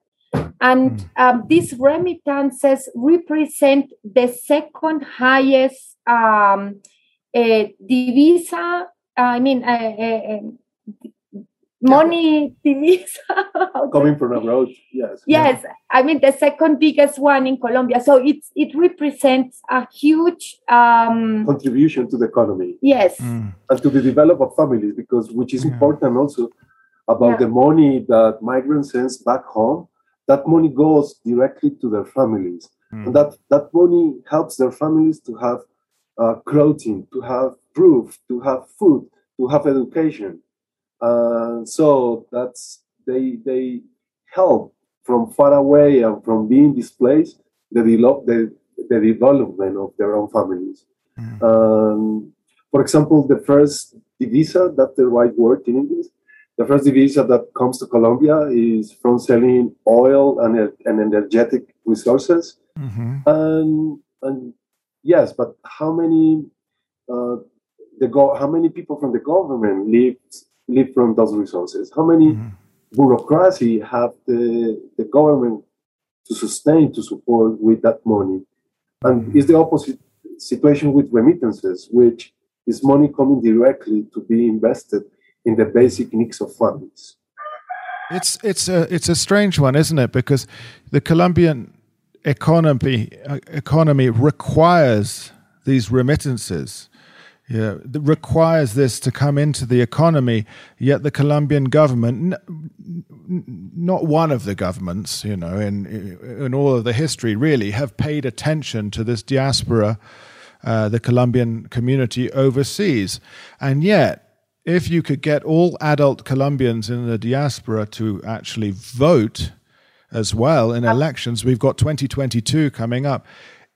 And hmm. um, these remittances represent the second highest um, uh, divisa, I mean, uh, money divisa. Coming from abroad, yes. Yes, yeah. I mean, the second biggest one in Colombia. So it's, it represents a huge um, contribution to the economy. Yes. Mm. And to the development of families, because which is yeah. important also about yeah. the money that migrants sends back home that money goes directly to their families. Mm. And that, that money helps their families to have uh, clothing, to have roof, to have food, to have education. Uh, so that's they they help from far away and from being displaced the, develop, the, the development of their own families. Mm. Um, for example, the first divisa, that's the right word in English, the first divisa that comes to Colombia is from selling oil and, and energetic resources. Mm-hmm. And, and yes, but how many uh, the go- how many people from the government live live from those resources? How many mm-hmm. bureaucracy have the the government to sustain, to support with that money. And it's the opposite situation with remittances, which is money coming directly to be invested in the basic needs of families. It's it's a it's a strange one, isn't it? Because the Colombian economy uh, economy requires these remittances. Yeah, requires this to come into the economy. Yet the Colombian government, not one of the governments, you know, in in all of the history, really have paid attention to this diaspora, uh, the Colombian community overseas, and yet if you could get all adult Colombians in the diaspora to actually vote as well in elections, we've got 2022 coming up.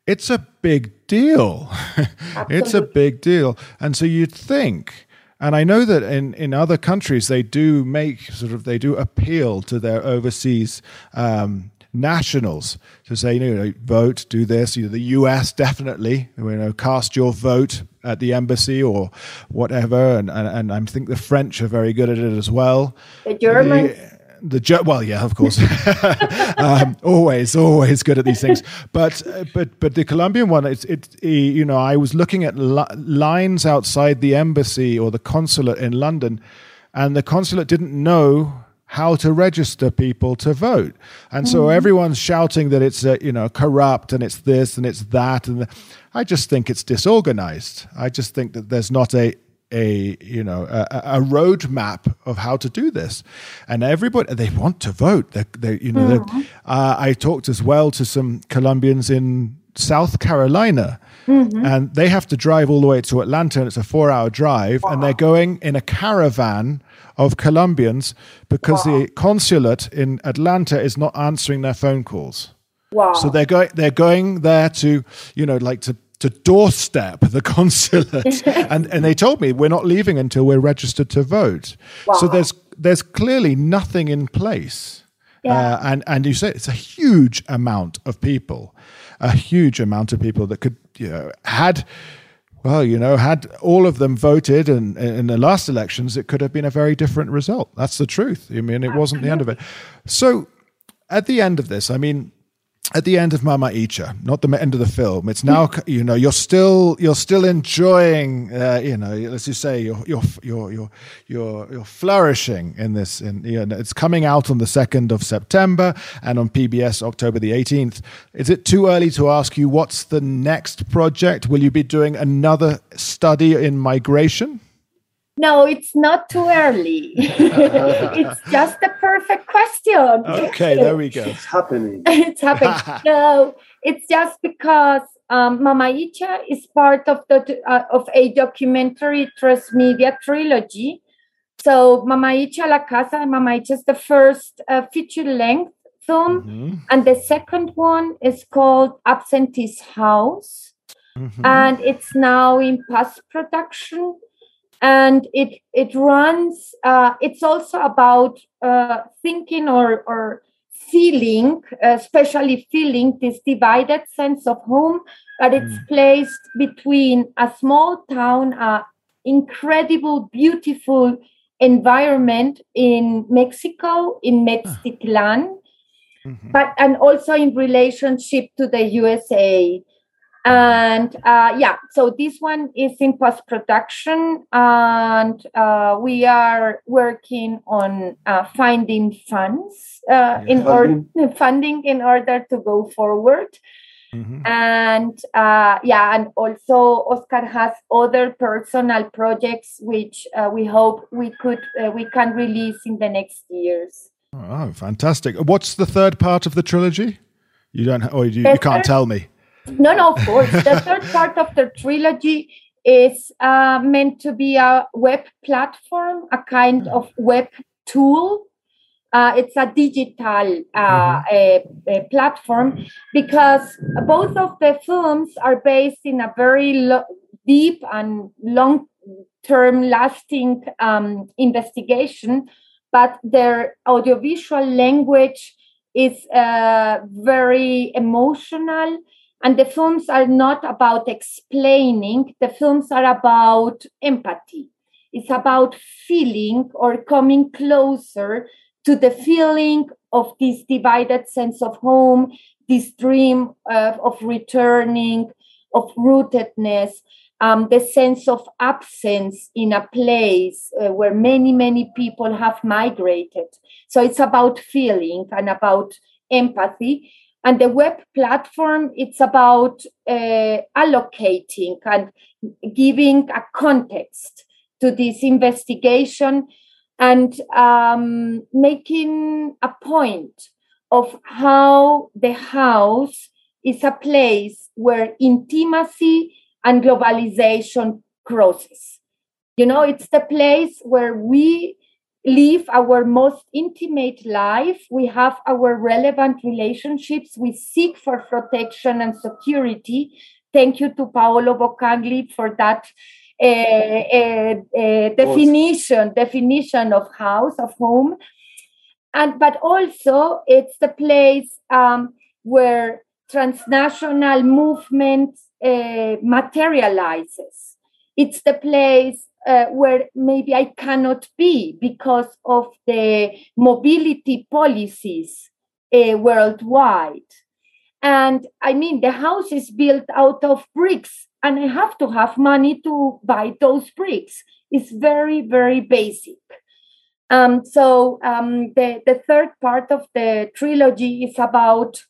It's a big deal. it's a big deal. And so you'd think, and I know that in, in other countries they do make sort of they do appeal to their overseas um, nationals to say, you know, vote, do this. You know, the U.S. definitely, you know, cast your vote at the embassy or whatever, and and, and I think the French are very good at it as well. The Germans. The, the well, yeah, of course, um, always, always good at these things. But but but the Colombian one, it's it. You know, I was looking at li- lines outside the embassy or the consulate in London, and the consulate didn't know how to register people to vote. And so mm-hmm. everyone's shouting that it's uh, you know corrupt and it's this and it's that and the, I just think it's disorganized. I just think that there's not a a you know a, a roadmap of how to do this, and everybody they want to vote. They, they you know mm-hmm. uh, I talked as well to some Colombians in South Carolina. Mm-hmm. And they have to drive all the way to Atlanta, and it's a four hour drive, wow. and they're going in a caravan of Colombians because wow. the consulate in Atlanta is not answering their phone calls. Wow. So they're going they're going there to, you know, like to to doorstep the consulate and and they told me we're not leaving until we're registered to vote. Wow. So there's there's clearly nothing in place. Yeah. Uh, and and you say it's a huge amount of people, a huge amount of people that could you know had well, you know, had all of them voted in, in the last elections, it could have been a very different result. That's the truth. I mean, it wasn't the end of it. So, at the end of this, I mean, at the end of Mama Icha, not the end of the film. It's now you know you're still you're still enjoying uh, you know as you say you're you're you're you're you're, you're flourishing in this. In you know, it's coming out on the second of September and on PBS October the eighteenth. Is it too early to ask you what's the next project? Will you be doing another study in migration? No, it's not too early. it's just a perfect question. Okay, there we go. It's happening. it's happening. no, it's just because um, Mama Icha is part of the uh, of a documentary transmedia trilogy. So Mama Icha La Casa, Mama Icha is the first uh, feature length film, mm-hmm. and the second one is called Absentee's House, mm-hmm. and it's now in post production and it it runs uh, it's also about uh, thinking or or feeling especially feeling this divided sense of home but it's mm. placed between a small town a incredible beautiful environment in mexico in Metztitlán, mm-hmm. but and also in relationship to the usa and uh, yeah so this one is in post production and uh, we are working on uh, finding funds uh, in order funding in order to go forward. Mm-hmm. and uh, yeah and also oscar has other personal projects which uh, we hope we could we can release in the next years. Oh fantastic. What's the third part of the trilogy? You don't or you, you can't tell me no, no, of course. the third part of the trilogy is uh, meant to be a web platform, a kind of web tool. Uh, it's a digital uh, mm-hmm. a, a platform because both of the films are based in a very lo- deep and long term lasting um, investigation, but their audiovisual language is uh, very emotional and the films are not about explaining, the films are about empathy. It's about feeling or coming closer to the feeling of this divided sense of home, this dream uh, of returning, of rootedness, um, the sense of absence in a place uh, where many, many people have migrated. So it's about feeling and about empathy. And the web platform, it's about uh, allocating and giving a context to this investigation and um, making a point of how the house is a place where intimacy and globalization crosses. You know, it's the place where we live our most intimate life. We have our relevant relationships. We seek for protection and security. Thank you to Paolo Boccagni for that uh, uh, uh, definition definition of house of home, and but also it's the place um, where transnational movement uh, materializes. It's the place uh, where maybe I cannot be because of the mobility policies uh, worldwide. And I mean, the house is built out of bricks, and I have to have money to buy those bricks. It's very, very basic. Um, so um, the, the third part of the trilogy is about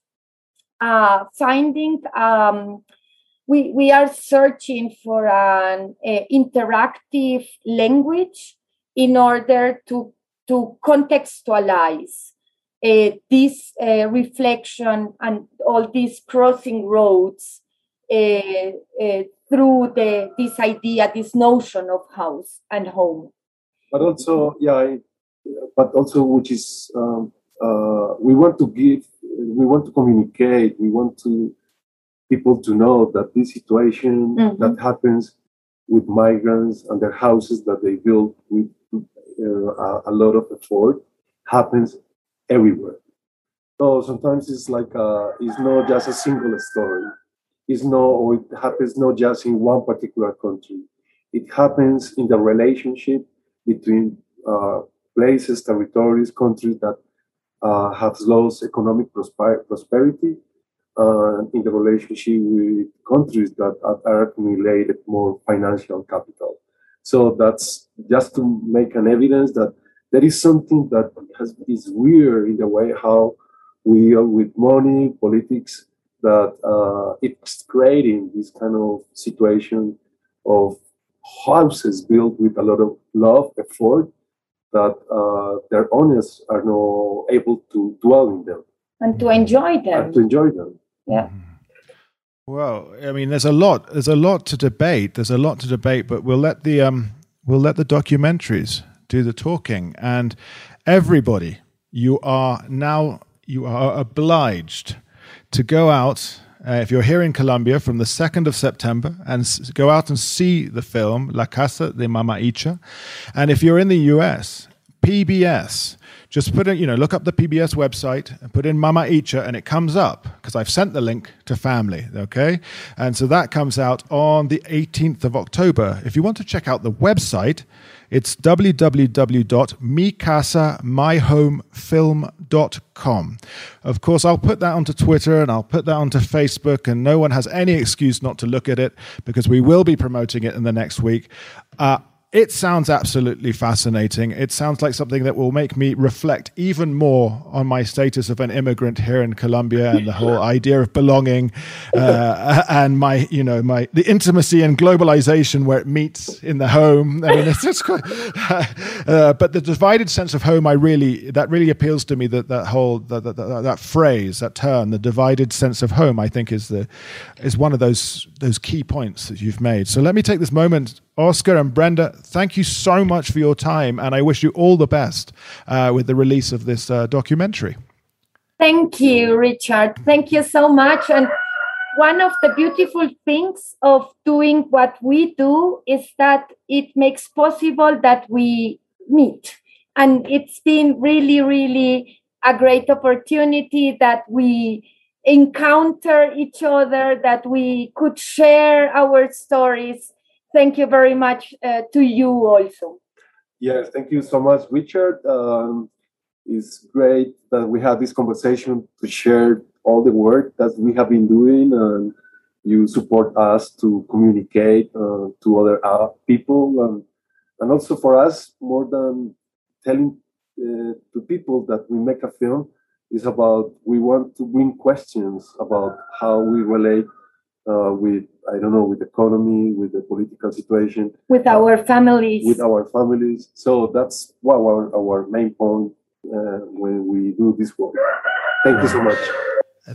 uh, finding um, we, we are searching for an uh, interactive language in order to, to contextualize uh, this uh, reflection and all these crossing roads through the, this idea, this notion of house and home. But also, yeah, but also, which is um, uh, we want to give, we want to communicate, we want to people to know that this situation mm-hmm. that happens with migrants and their houses that they build with uh, a lot of effort happens everywhere. So sometimes it's like uh, it's not just a single story. It's not, or it happens not just in one particular country. It happens in the relationship between uh, places, territories, countries that uh, have lost economic prosper- prosperity uh, in the relationship with countries that are accumulated more financial capital. So that's just to make an evidence that there is something that has, is weird in the way how we deal with money, politics, that uh, it's creating this kind of situation of houses built with a lot of love, effort, that uh, their owners are not able to dwell in them. And to enjoy them. And to enjoy them yeah mm-hmm. well i mean there's a lot there's a lot to debate there's a lot to debate but we'll let the um we'll let the documentaries do the talking and everybody you are now you are obliged to go out uh, if you're here in Colombia from the 2nd of September and s- go out and see the film La Casa de Mama Icha. And if you're in the US, PBS just put in, you know, look up the PBS website and put in Mama Icha, and it comes up because I've sent the link to family. Okay. And so that comes out on the 18th of October. If you want to check out the website, it's www.micasamyhomefilm.com. Of course, I'll put that onto Twitter and I'll put that onto Facebook, and no one has any excuse not to look at it because we will be promoting it in the next week. Uh, it sounds absolutely fascinating. It sounds like something that will make me reflect even more on my status of an immigrant here in Colombia and the whole idea of belonging uh, and my, you know, my the intimacy and globalization where it meets in the home. I mean, it's just quite, uh, but the divided sense of home, I really that really appeals to me. That that whole that, that, that, that phrase, that term, the divided sense of home, I think is the is one of those those key points that you've made. So let me take this moment Oscar and Brenda, thank you so much for your time, and I wish you all the best uh, with the release of this uh, documentary. Thank you, Richard. Thank you so much. And one of the beautiful things of doing what we do is that it makes possible that we meet. And it's been really, really a great opportunity that we encounter each other, that we could share our stories thank you very much uh, to you also. Yes, thank you so much, Richard. Um, it's great that we have this conversation to share all the work that we have been doing and you support us to communicate uh, to other uh, people and, and also for us more than telling uh, to people that we make a film is about we want to bring questions about how we relate uh, with I don't know with economy, with the political situation, with our families, with our families. So that's what our, our main point uh, when we do this work. Thank you so much.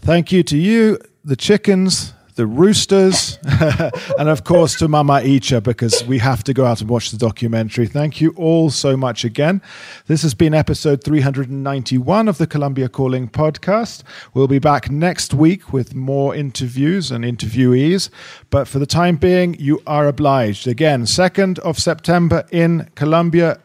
Thank you to you, the chickens, the roosters, and of course to Mama Icha because we have to go out and watch the documentary. Thank you all so much again. This has been episode 391 of the Colombia Calling podcast. We'll be back next week with more interviews and interviewees, but for the time being, you are obliged. Again, 2nd of September in Colombia.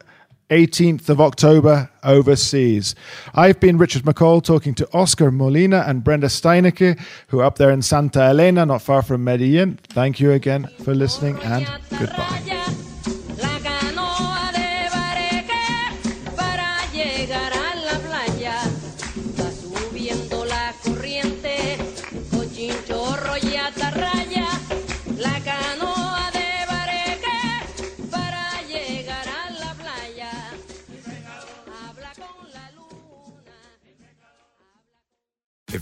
18th of October overseas. I've been Richard McColl talking to Oscar Molina and Brenda Steinecke, who are up there in Santa Elena, not far from Medellin. Thank you again for listening and goodbye.